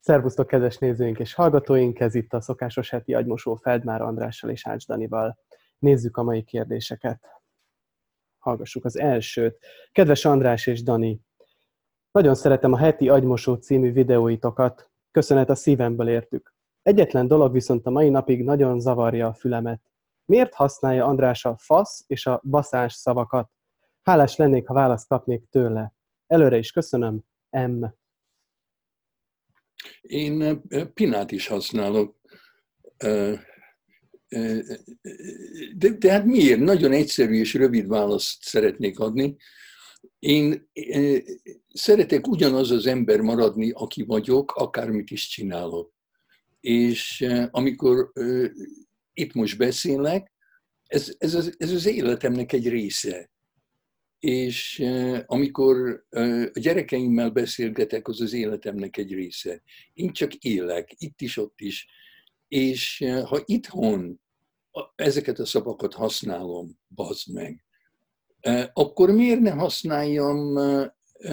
Szervusztok, kedves nézőink és hallgatóink! Ez itt a szokásos heti agymosó Feldmár Andrással és Ács Danival. Nézzük a mai kérdéseket. Hallgassuk az elsőt. Kedves András és Dani, nagyon szeretem a heti agymosó című videóitokat. Köszönet a szívemből értük. Egyetlen dolog viszont a mai napig nagyon zavarja a fülemet. Miért használja András a fasz és a baszás szavakat? Hálás lennék, ha választ kapnék tőle. Előre is köszönöm, M. Én pinát is használok. De, de hát miért? Nagyon egyszerű és rövid választ szeretnék adni. Én szeretek ugyanaz az ember maradni, aki vagyok, akármit is csinálok. És amikor itt most beszélek, ez, ez, az, ez az életemnek egy része és amikor a gyerekeimmel beszélgetek, az az életemnek egy része. Én csak élek, itt is, ott is. És ha itthon ezeket a szavakat használom, bazd meg, akkor miért ne használjam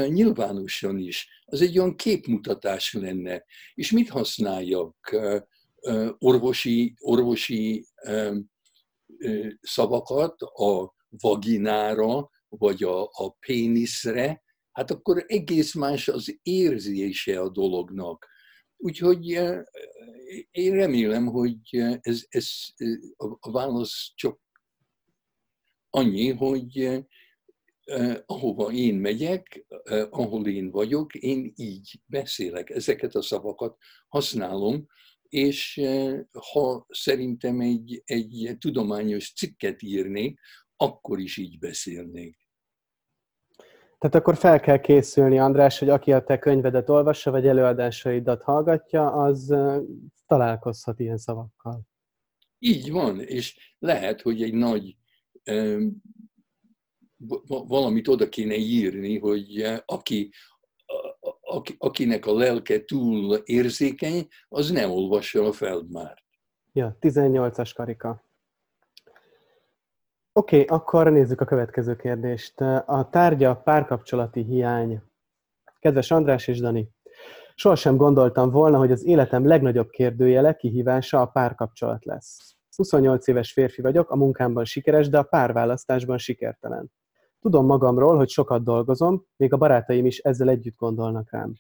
nyilvánosan is? Az egy olyan képmutatás lenne. És mit használjak? Orvosi, orvosi szavakat a vaginára, vagy a, a péniszre, hát akkor egész más az érzése a dolognak. Úgyhogy eh, én remélem, hogy ez, ez a válasz csak annyi, hogy eh, ahova én megyek, eh, ahol én vagyok, én így beszélek, ezeket a szavakat használom, és ha szerintem egy, egy tudományos cikket írnék, akkor is így beszélnék. Tehát akkor fel kell készülni, András, hogy aki a te könyvedet olvassa, vagy előadásaidat hallgatja, az találkozhat ilyen szavakkal. Így van, és lehet, hogy egy nagy valamit oda kéne írni, hogy aki, akinek a lelke túl érzékeny, az ne olvassa a Feldmárt. Ja, 18-as karika. Oké, okay, akkor nézzük a következő kérdést. A tárgya párkapcsolati hiány. Kedves András és Dani, sohasem gondoltam volna, hogy az életem legnagyobb kérdőjele, kihívása a párkapcsolat lesz. 28 éves férfi vagyok, a munkámban sikeres, de a párválasztásban sikertelen. Tudom magamról, hogy sokat dolgozom, még a barátaim is ezzel együtt gondolnak rám.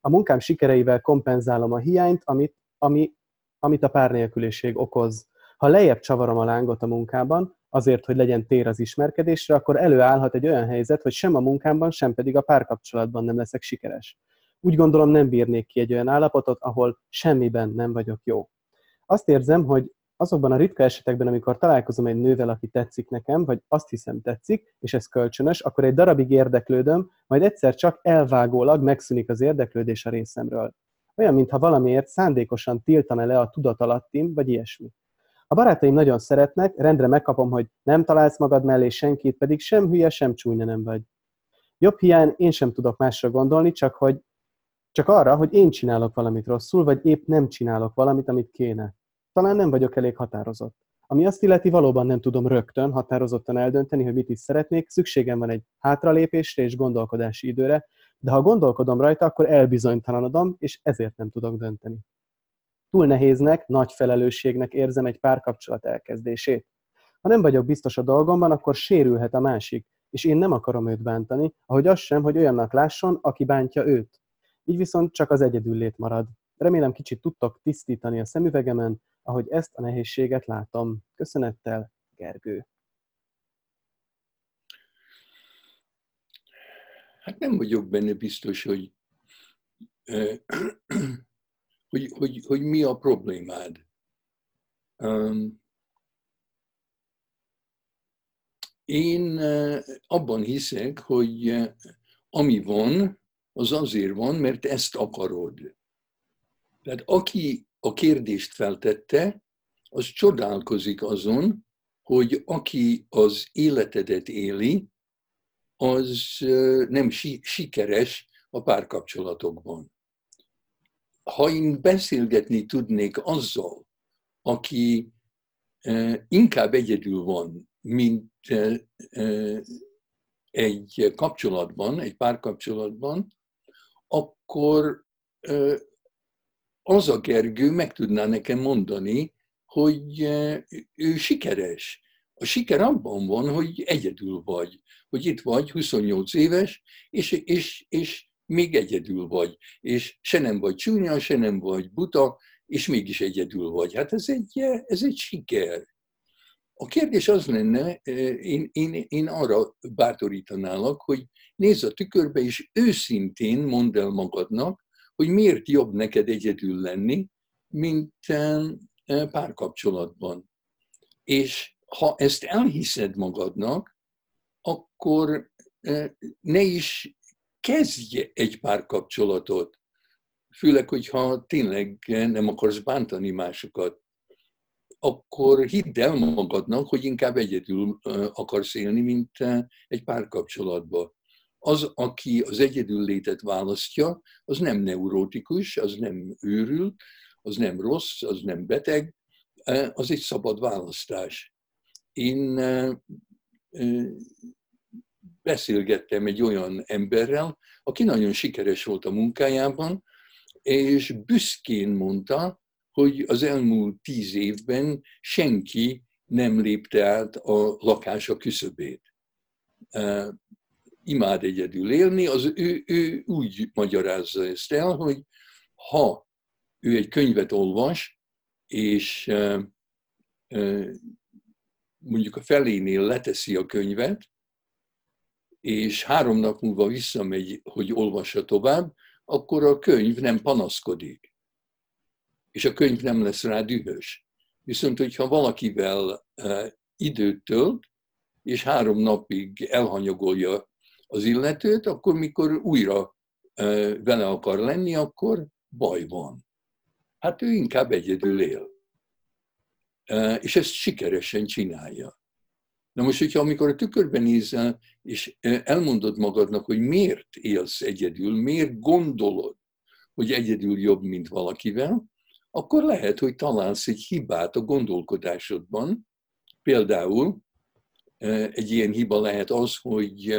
A munkám sikereivel kompenzálom a hiányt, amit, ami, amit a párnélküliség okoz. Ha lejjebb csavarom a lángot a munkában, azért, hogy legyen tér az ismerkedésre, akkor előállhat egy olyan helyzet, hogy sem a munkámban, sem pedig a párkapcsolatban nem leszek sikeres. Úgy gondolom nem bírnék ki egy olyan állapotot, ahol semmiben nem vagyok jó. Azt érzem, hogy azokban a ritka esetekben, amikor találkozom egy nővel, aki tetszik nekem, vagy azt hiszem tetszik, és ez kölcsönös, akkor egy darabig érdeklődöm, majd egyszer csak elvágólag megszűnik az érdeklődés a részemről. Olyan, mintha valamiért szándékosan tiltana le a tudatalattim, vagy ilyesmi. A barátaim nagyon szeretnek, rendre megkapom, hogy nem találsz magad mellé senkit, pedig sem hülye, sem csúnya nem vagy. Jobb hiány én sem tudok másra gondolni, csak, hogy, csak arra, hogy én csinálok valamit rosszul, vagy épp nem csinálok valamit, amit kéne. Talán nem vagyok elég határozott. Ami azt illeti, valóban nem tudom rögtön határozottan eldönteni, hogy mit is szeretnék, szükségem van egy hátralépésre és gondolkodási időre, de ha gondolkodom rajta, akkor elbizonytalanodom, és ezért nem tudok dönteni. Túl nehéznek, nagy felelősségnek érzem egy párkapcsolat elkezdését. Ha nem vagyok biztos a dolgomban, akkor sérülhet a másik, és én nem akarom őt bántani, ahogy az sem, hogy olyannak lásson, aki bántja őt. Így viszont csak az egyedüllét marad. Remélem kicsit tudtok tisztítani a szemüvegemen, ahogy ezt a nehézséget látom. Köszönettel, Gergő. Hát nem vagyok benne biztos, hogy hogy, hogy, hogy mi a problémád. Um, én abban hiszek, hogy ami van, az azért van, mert ezt akarod. Tehát aki a kérdést feltette, az csodálkozik azon, hogy aki az életedet éli, az nem sikeres a párkapcsolatokban ha én beszélgetni tudnék azzal, aki inkább egyedül van, mint egy kapcsolatban, egy párkapcsolatban, akkor az a Gergő meg tudná nekem mondani, hogy ő sikeres. A siker abban van, hogy egyedül vagy, hogy itt vagy, 28 éves, és, és, és még egyedül vagy, és se nem vagy csúnya, se nem vagy buta, és mégis egyedül vagy. Hát ez egy, ez egy siker. A kérdés az lenne, én, én, én arra bátorítanálak, hogy nézz a tükörbe, és őszintén mondd el magadnak, hogy miért jobb neked egyedül lenni, mint párkapcsolatban. És ha ezt elhiszed magadnak, akkor ne is kezdj egy párkapcsolatot. Főleg, hogyha tényleg nem akarsz bántani másokat, akkor hidd el magadnak, hogy inkább egyedül akarsz élni, mint egy párkapcsolatban. Az, aki az egyedül létet választja, az nem neurotikus, az nem őrült, az nem rossz, az nem beteg, az egy szabad választás. Én beszélgettem egy olyan emberrel, aki nagyon sikeres volt a munkájában, és büszkén mondta, hogy az elmúlt tíz évben senki nem lépte át a lakása küszöbét. Imád egyedül élni, az ő, ő úgy magyarázza ezt el, hogy ha ő egy könyvet olvas, és mondjuk a felénél leteszi a könyvet, és három nap múlva visszamegy, hogy olvassa tovább, akkor a könyv nem panaszkodik. És a könyv nem lesz rá dühös. Viszont, hogyha valakivel időt tölt, és három napig elhanyagolja az illetőt, akkor mikor újra vele akar lenni, akkor baj van. Hát ő inkább egyedül él. És ezt sikeresen csinálja. Na most, hogyha amikor a tükörben nézel, és elmondod magadnak, hogy miért élsz egyedül, miért gondolod, hogy egyedül jobb, mint valakivel, akkor lehet, hogy találsz egy hibát a gondolkodásodban. Például egy ilyen hiba lehet az, hogy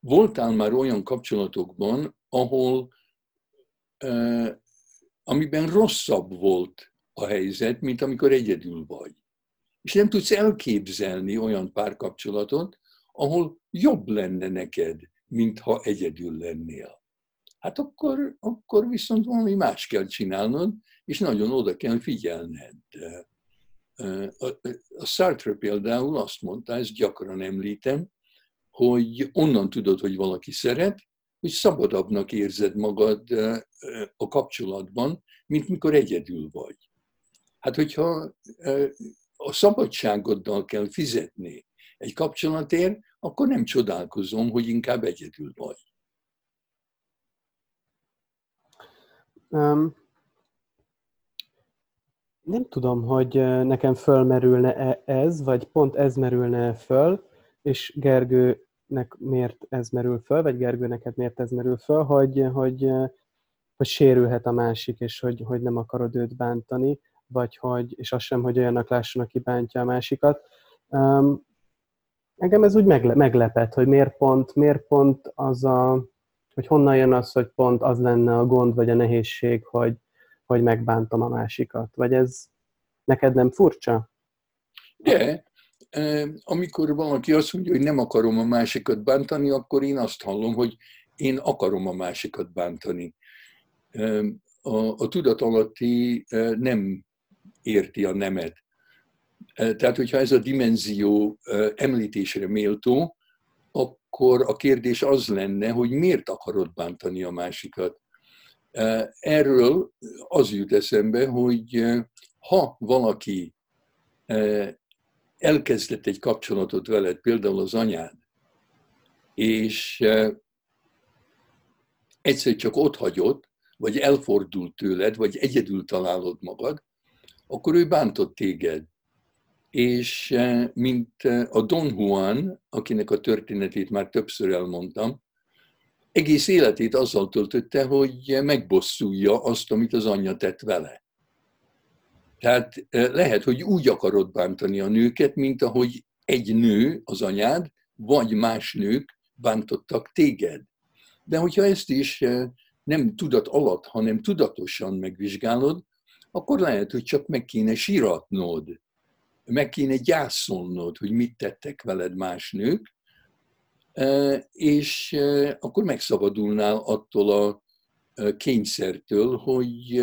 voltál már olyan kapcsolatokban, ahol amiben rosszabb volt a helyzet, mint amikor egyedül vagy. És nem tudsz elképzelni olyan párkapcsolatot, ahol jobb lenne neked, mintha egyedül lennél. Hát akkor, akkor viszont valami más kell csinálnod, és nagyon oda kell figyelned. A Sartre például azt mondta, ezt gyakran említem, hogy onnan tudod, hogy valaki szeret, hogy szabadabbnak érzed magad a kapcsolatban, mint mikor egyedül vagy. Hát, hogyha a szabadságoddal kell fizetni egy kapcsolatért, akkor nem csodálkozom, hogy inkább egyedül vagy. Um, nem tudom, hogy nekem fölmerülne -e ez, vagy pont ez merülne föl, és Gergőnek miért ez merül föl, vagy Gergő neked miért ez merül föl, hogy, hogy, hogy sérülhet a másik, és hogy, hogy nem akarod őt bántani vagy hogy, és az sem, hogy olyannak lásson, aki bántja a másikat. Um, engem ez úgy megle- meglepett, hogy miért pont, miért pont az a, hogy honnan jön az, hogy pont az lenne a gond, vagy a nehézség, hogy, hogy megbántom a másikat. Vagy ez neked nem furcsa? De, amikor valaki azt mondja, hogy nem akarom a másikat bántani, akkor én azt hallom, hogy én akarom a másikat bántani. A, a tudatalatti nem érti a nemet. Tehát, hogyha ez a dimenzió említésre méltó, akkor a kérdés az lenne, hogy miért akarod bántani a másikat. Erről az jut eszembe, hogy ha valaki elkezdett egy kapcsolatot veled, például az anyád, és egyszer csak ott hagyott, vagy elfordult tőled, vagy egyedül találod magad, akkor ő bántott téged. És eh, mint eh, a Don Juan, akinek a történetét már többször elmondtam, egész életét azzal töltötte, hogy megbosszulja azt, amit az anyja tett vele. Tehát eh, lehet, hogy úgy akarod bántani a nőket, mint ahogy egy nő, az anyád, vagy más nők bántottak téged. De hogyha ezt is nem tudat alatt, hanem tudatosan megvizsgálod, akkor lehet, hogy csak meg kéne síratnod, meg kéne gyászolnod, hogy mit tettek veled más nők, és akkor megszabadulnál attól a kényszertől, hogy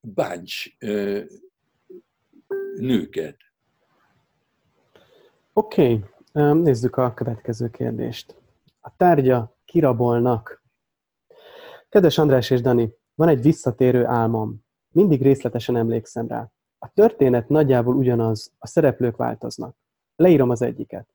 bánts nőket. Oké, okay. nézzük a következő kérdést. A tárgya kirabolnak. Kedves András és Dani, van egy visszatérő álmom. Mindig részletesen emlékszem rá. A történet nagyjából ugyanaz, a szereplők változnak. Leírom az egyiket.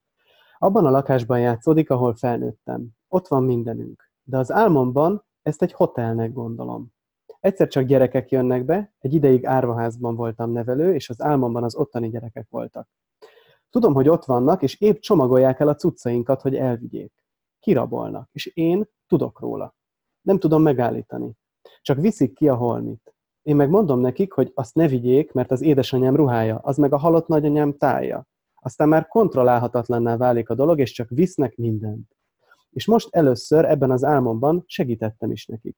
Abban a lakásban játszódik, ahol felnőttem. Ott van mindenünk. De az álmomban ezt egy hotelnek gondolom. Egyszer csak gyerekek jönnek be, egy ideig árvaházban voltam nevelő, és az álmomban az ottani gyerekek voltak. Tudom, hogy ott vannak, és épp csomagolják el a cuccainkat, hogy elvigyék. Kirabolnak, és én tudok róla. Nem tudom megállítani. Csak viszik ki a holmit. Én meg mondom nekik, hogy azt ne vigyék, mert az édesanyám ruhája, az meg a halott nagyanyám tája. Aztán már kontrollálhatatlanná válik a dolog, és csak visznek mindent. És most először ebben az álmomban segítettem is nekik.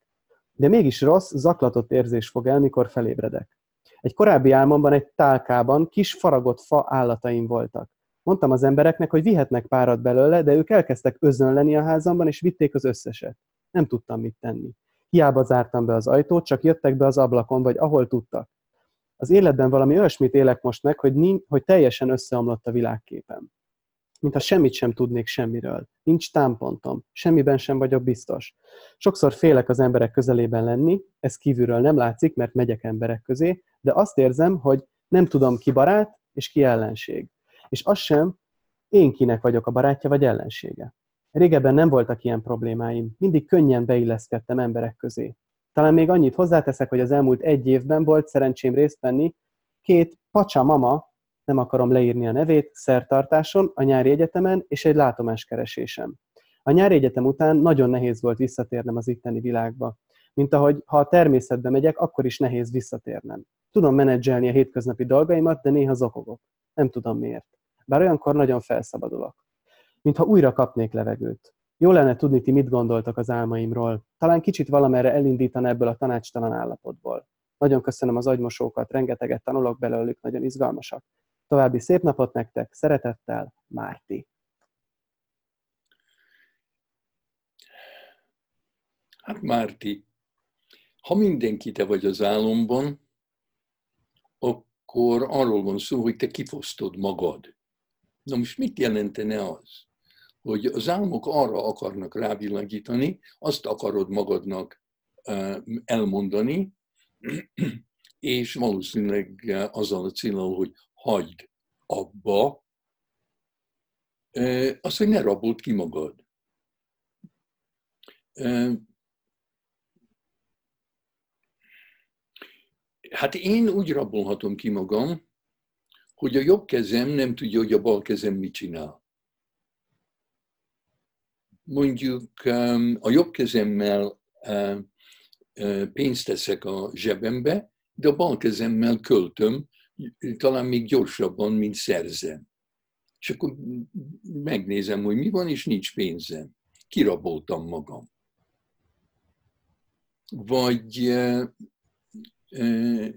De mégis rossz, zaklatott érzés fog el, mikor felébredek. Egy korábbi álmomban egy tálkában kis faragott fa állataim voltak. Mondtam az embereknek, hogy vihetnek párat belőle, de ők elkezdtek özönleni a házamban, és vitték az összeset. Nem tudtam mit tenni. Hiába zártam be az ajtót, csak jöttek be az ablakon, vagy ahol tudtak. Az életben valami olyasmit élek most meg, hogy, nincs, hogy teljesen összeomlott a világképem. Mintha semmit sem tudnék semmiről. Nincs támpontom, semmiben sem vagyok biztos. Sokszor félek az emberek közelében lenni, ez kívülről nem látszik, mert megyek emberek közé, de azt érzem, hogy nem tudom ki barát és ki ellenség. És az sem, én kinek vagyok a barátja vagy ellensége. Régebben nem voltak ilyen problémáim, mindig könnyen beilleszkedtem emberek közé. Talán még annyit hozzáteszek, hogy az elmúlt egy évben volt szerencsém részt venni két pacsa mama, nem akarom leírni a nevét, szertartáson, a nyári egyetemen és egy látomáskeresésem. A nyári egyetem után nagyon nehéz volt visszatérnem az itteni világba. Mint ahogy, ha a természetbe megyek, akkor is nehéz visszatérnem. Tudom menedzselni a hétköznapi dolgaimat, de néha zokogok. Nem tudom miért. Bár olyankor nagyon felszabadulok mintha újra kapnék levegőt. Jó lenne tudni, ti mit gondoltak az álmaimról. Talán kicsit valamerre elindítan ebből a tanácstalan állapotból. Nagyon köszönöm az agymosókat, rengeteget tanulok belőlük, nagyon izgalmasak. További szép napot nektek, szeretettel, Márti. Hát Márti, ha mindenki te vagy az álomban, akkor arról van szó, hogy te kifosztod magad. Na most mit jelentene az? Hogy az álmok arra akarnak rávilágítani, azt akarod magadnak elmondani, és valószínűleg azzal a célral, hogy hagyd abba, az, hogy ne rabold ki magad. Hát én úgy rabolhatom ki magam, hogy a jobb kezem nem tudja, hogy a bal kezem mit csinál mondjuk um, a jobb kezemmel uh, uh, pénzt teszek a zsebembe, de a bal kezemmel költöm, talán még gyorsabban, mint szerzem. És akkor megnézem, hogy mi van, és nincs pénzem. Kiraboltam magam. Vagy uh, uh,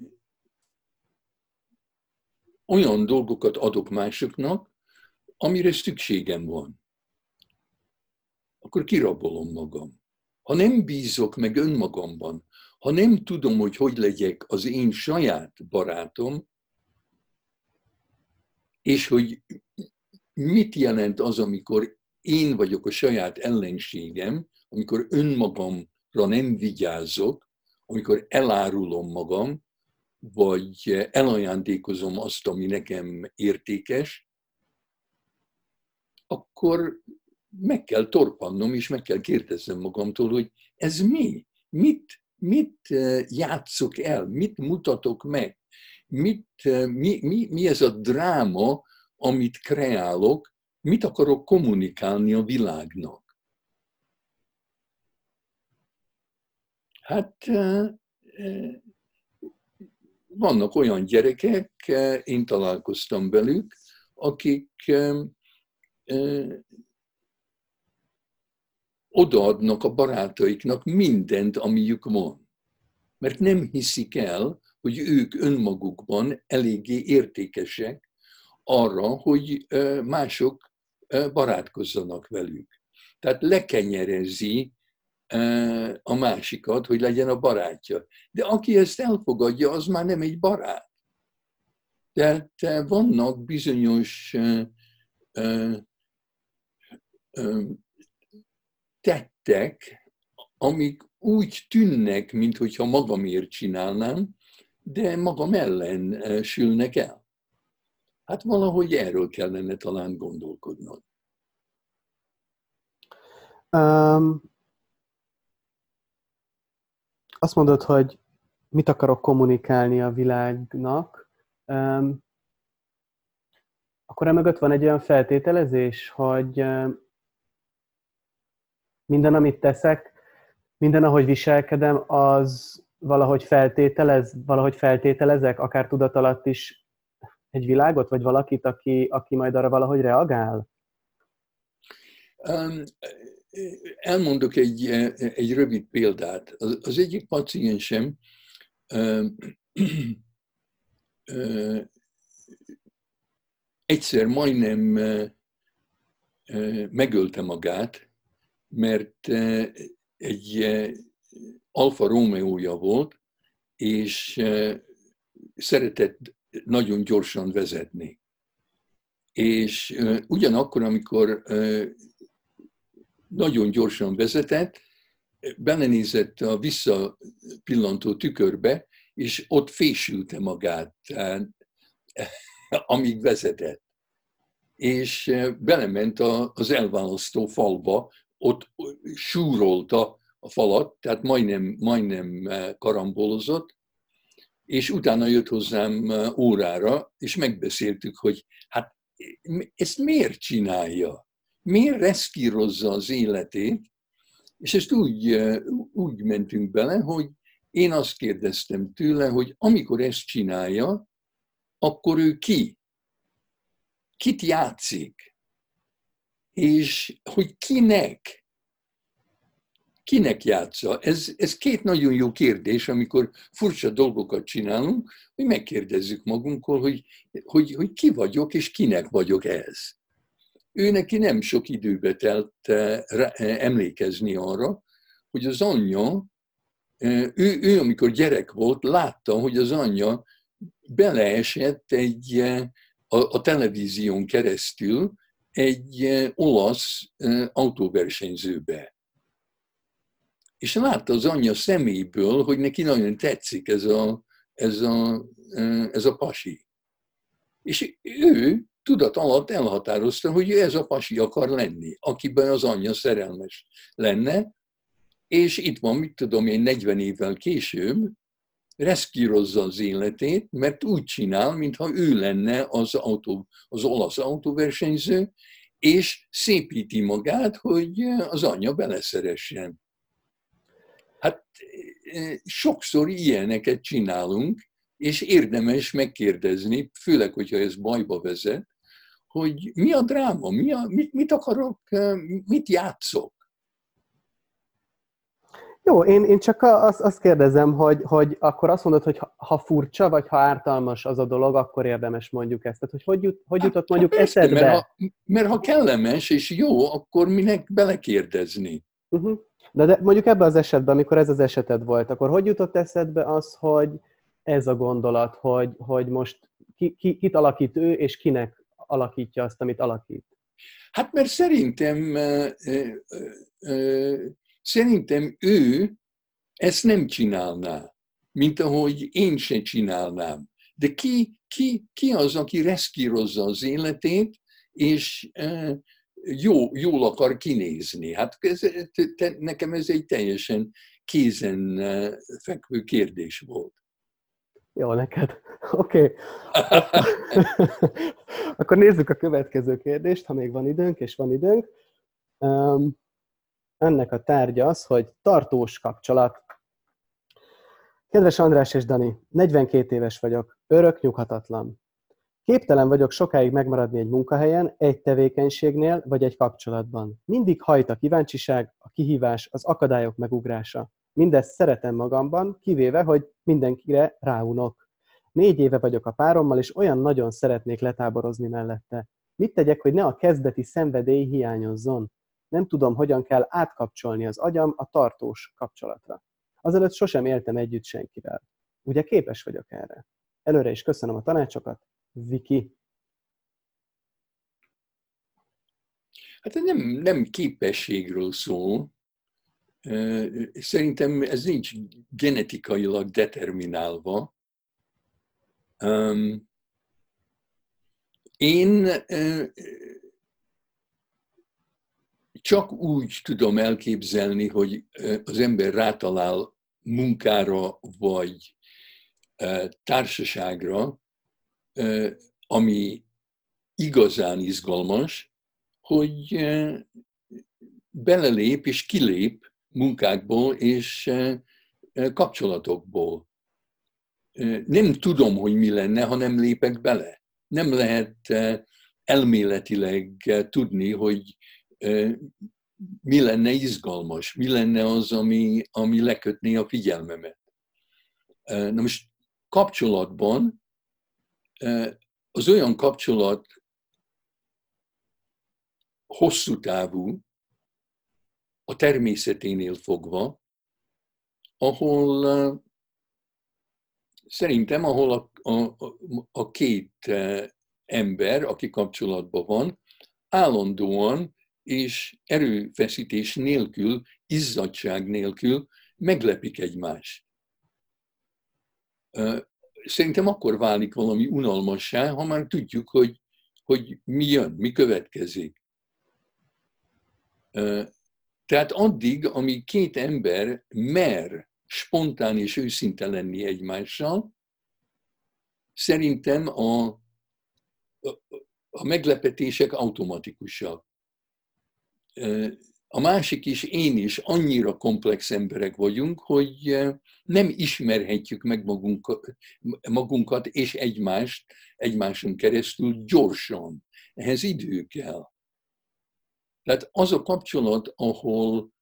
olyan dolgokat adok másoknak, amire szükségem van akkor kirabolom magam. Ha nem bízok meg önmagamban, ha nem tudom, hogy hogy legyek az én saját barátom, és hogy mit jelent az, amikor én vagyok a saját ellenségem, amikor önmagamra nem vigyázok, amikor elárulom magam, vagy elajándékozom azt, ami nekem értékes, akkor meg kell torpannom, és meg kell kérdeznem magamtól, hogy ez mi? Mit, mit eh, játszok el? Mit mutatok meg? Mit, eh, mi, mi, mi ez a dráma, amit kreálok? Mit akarok kommunikálni a világnak? Hát eh, vannak olyan gyerekek, én találkoztam velük, akik odaadnak a barátaiknak mindent, amiük van. Mert nem hiszik el, hogy ők önmagukban eléggé értékesek arra, hogy mások barátkozzanak velük. Tehát lekenyerezi a másikat, hogy legyen a barátja. De aki ezt elfogadja, az már nem egy barát. Tehát vannak bizonyos tettek, amik úgy tűnnek, mintha magamért csinálnám, de magam ellen sülnek el. Hát valahogy erről kellene talán gondolkodnod. Um, azt mondod, hogy mit akarok kommunikálni a világnak, um, akkor emögött van egy olyan feltételezés, hogy minden, amit teszek, minden, ahogy viselkedem, az valahogy feltételez, valahogy feltételezek, akár tudat alatt is egy világot, vagy valakit, aki, aki majd arra valahogy reagál? Um, elmondok egy, egy rövid példát. Az, az egyik paciensem um, egyszer majdnem uh, megölte magát, mert uh, egy uh, Alfa Romeo-ja volt, és szeretett nagyon gyorsan vezetni. És ugyanakkor, amikor nagyon gyorsan vezetett, belenézett a visszapillantó tükörbe, és ott fésülte magát, amíg vezetett. És belement az elválasztó falba, ott súrolta a falat, tehát majdnem, majdnem karambolozott, és utána jött hozzám órára, és megbeszéltük, hogy hát ezt miért csinálja? Miért reszkírozza az életét? És ezt úgy, úgy mentünk bele, hogy én azt kérdeztem tőle, hogy amikor ezt csinálja, akkor ő ki? Kit játszik? És hogy kinek? Kinek játsza? Ez, ez két nagyon jó kérdés, amikor furcsa dolgokat csinálunk, hogy megkérdezzük magunkkal, hogy, hogy, hogy ki vagyok, és kinek vagyok ez. Ő neki nem sok időbe telt eh, emlékezni arra, hogy az anyja, eh, ő, ő amikor gyerek volt, látta, hogy az anyja beleesett egy, eh, a, a televízión keresztül egy olasz autóversenyzőbe és látta az anyja szeméből, hogy neki nagyon tetszik ez a, ez a, ez a pasi. És ő tudat alatt elhatározta, hogy ő ez a pasi akar lenni, akiben az anyja szerelmes lenne, és itt van, mit tudom én, 40 évvel később, reszkírozza az életét, mert úgy csinál, mintha ő lenne az, autó, az olasz autóversenyző, és szépíti magát, hogy az anyja beleszeressen. Sokszor ilyeneket csinálunk, és érdemes megkérdezni, főleg, hogyha ez bajba vezet, hogy mi a dráma, mi a, mit, mit akarok, mit játszok. Jó, én, én csak azt, azt kérdezem, hogy, hogy akkor azt mondod, hogy ha furcsa, vagy ha ártalmas az a dolog, akkor érdemes mondjuk ezt. Tehát, hogy hogy, jut, hogy jutott hát, mondjuk hát eszedbe? Mert ha, mert ha kellemes és jó, akkor minek belekérdezni? Uh-huh. De, de mondjuk ebben az esetben, amikor ez az eseted volt, akkor hogy jutott eszedbe az, hogy ez a gondolat, hogy, hogy most ki, ki, kit alakít ő, és kinek alakítja azt, amit alakít? Hát mert szerintem, szerintem ő ezt nem csinálná, mint ahogy én se csinálnám. De ki, ki, ki az, aki reszkírozza az életét, és jó, jól akar kinézni. Hát ez, te, nekem ez egy teljesen kézen eh, fekvő kérdés volt. Jó, neked. Oké. Okay. Akkor nézzük a következő kérdést, ha még van időnk, és van időnk. Um, ennek a tárgya az, hogy tartós kapcsolat. Kedves András és Dani, 42 éves vagyok, örök nyughatatlan. Képtelen vagyok sokáig megmaradni egy munkahelyen, egy tevékenységnél vagy egy kapcsolatban. Mindig hajt a kíváncsiság, a kihívás, az akadályok megugrása. Mindezt szeretem magamban, kivéve, hogy mindenkire ráunok. Négy éve vagyok a párommal, és olyan nagyon szeretnék letáborozni mellette. Mit tegyek, hogy ne a kezdeti szenvedély hiányozzon? Nem tudom, hogyan kell átkapcsolni az agyam a tartós kapcsolatra. Azelőtt sosem éltem együtt senkivel. Ugye képes vagyok erre? Előre is köszönöm a tanácsokat, Viki. Hát nem, nem képességről szól. Szerintem ez nincs genetikailag determinálva. Én csak úgy tudom elképzelni, hogy az ember rátalál munkára vagy társaságra, ami igazán izgalmas, hogy belelép és kilép munkákból és kapcsolatokból. Nem tudom, hogy mi lenne, ha nem lépek bele. Nem lehet elméletileg tudni, hogy mi lenne izgalmas, mi lenne az, ami, ami lekötné a figyelmemet. Na most kapcsolatban az olyan kapcsolat hosszú távú, a természeténél fogva, ahol szerintem, ahol a, a, a két ember, aki kapcsolatban van, állandóan és erőfeszítés nélkül, izzadság nélkül meglepik egymást. Szerintem akkor válik valami unalmassá, ha már tudjuk, hogy, hogy mi jön, mi következik. Tehát addig, amíg két ember mer spontán és őszinte lenni egymással, szerintem a, a meglepetések automatikusak a másik is, én is annyira komplex emberek vagyunk, hogy nem ismerhetjük meg magunkat, magunkat és egymást egymáson keresztül gyorsan. Ehhez idő kell. Tehát az a kapcsolat, ahol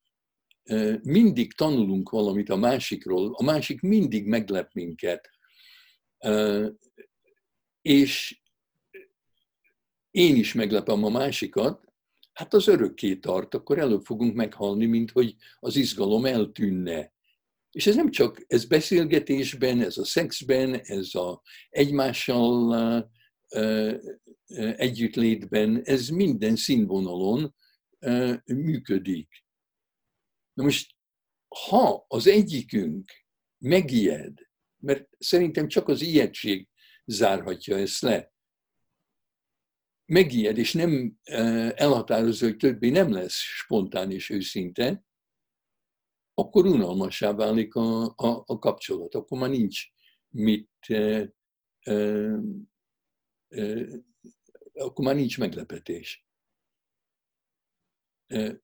mindig tanulunk valamit a másikról, a másik mindig meglep minket, és én is meglepem a másikat, hát az örökké tart, akkor előbb fogunk meghalni, mint hogy az izgalom eltűnne. És ez nem csak ez beszélgetésben, ez a szexben, ez a egymással együttlétben, ez minden színvonalon működik. Na most, ha az egyikünk megijed, mert szerintem csak az ijegység zárhatja ezt le, megijed, és nem elhatározza, hogy többé nem lesz spontán és őszinte, akkor unalmassá válik a, a, a kapcsolat. Akkor már nincs mit, e, e, e, akkor már nincs meglepetés.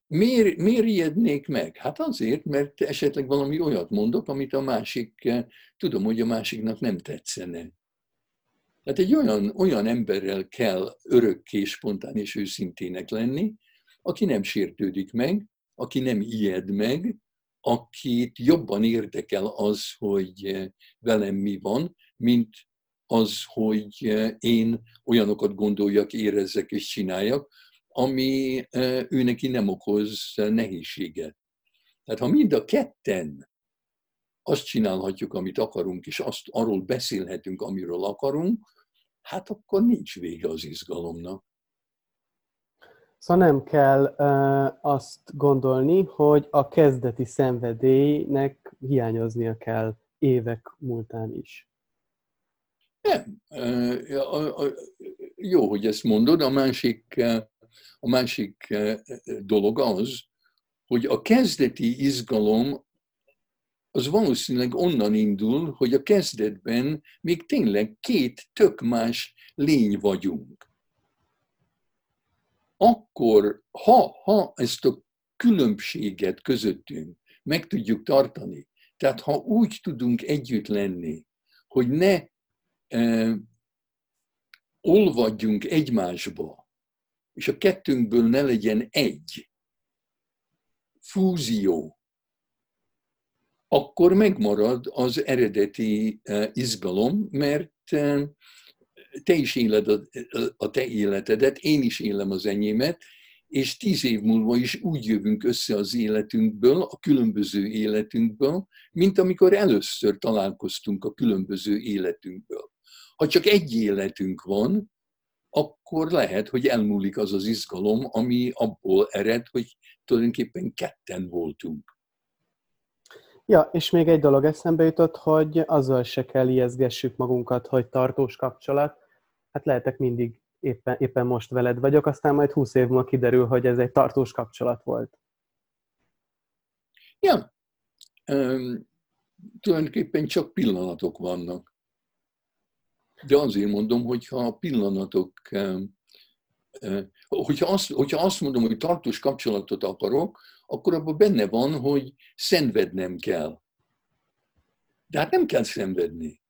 Miért, miért ijednék meg? Hát azért, mert esetleg valami olyat mondok, amit a másik, tudom, hogy a másiknak nem tetszene. Tehát egy olyan, olyan emberrel kell örökké, spontán és őszintének lenni, aki nem sértődik meg, aki nem ijed meg, akit jobban érdekel az, hogy velem mi van, mint az, hogy én olyanokat gondoljak, érezzek és csináljak, ami ő neki nem okoz nehézséget. Tehát ha mind a ketten azt csinálhatjuk, amit akarunk, és azt arról beszélhetünk, amiről akarunk, hát akkor nincs vége az izgalomnak. Szóval nem kell uh, azt gondolni, hogy a kezdeti szenvedélynek hiányoznia kell évek múltán is. Nem. Uh, jó, hogy ezt mondod. A másik, a másik dolog az, hogy a kezdeti izgalom az valószínűleg onnan indul, hogy a kezdetben még tényleg két tök más lény vagyunk. Akkor, ha, ha ezt a különbséget közöttünk meg tudjuk tartani, tehát ha úgy tudunk együtt lenni, hogy ne e, olvadjunk egymásba, és a kettőnkből ne legyen egy fúzió, akkor megmarad az eredeti izgalom, mert te is éled a, a te életedet, én is élem az enyémet, és tíz év múlva is úgy jövünk össze az életünkből, a különböző életünkből, mint amikor először találkoztunk a különböző életünkből. Ha csak egy életünk van, akkor lehet, hogy elmúlik az az izgalom, ami abból ered, hogy tulajdonképpen ketten voltunk. Ja, és még egy dolog eszembe jutott, hogy azzal se kell ijeszgessük magunkat, hogy tartós kapcsolat. Hát lehetek mindig éppen, éppen most veled vagyok, aztán majd húsz év múlva kiderül, hogy ez egy tartós kapcsolat volt. Ja, um, tulajdonképpen csak pillanatok vannak. De azért mondom, hogyha a pillanatok, um, hogyha azt, hogyha azt mondom, hogy tartós kapcsolatot akarok, akkor abban benne van, hogy szenvednem kell. De hát nem kell szenvedni.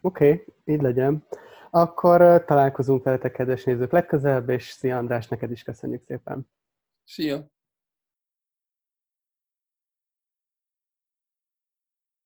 Oké, okay, így legyen. Akkor találkozunk veletek, kedves nézők, legközelebb, és szia András, neked is köszönjük szépen. Szia!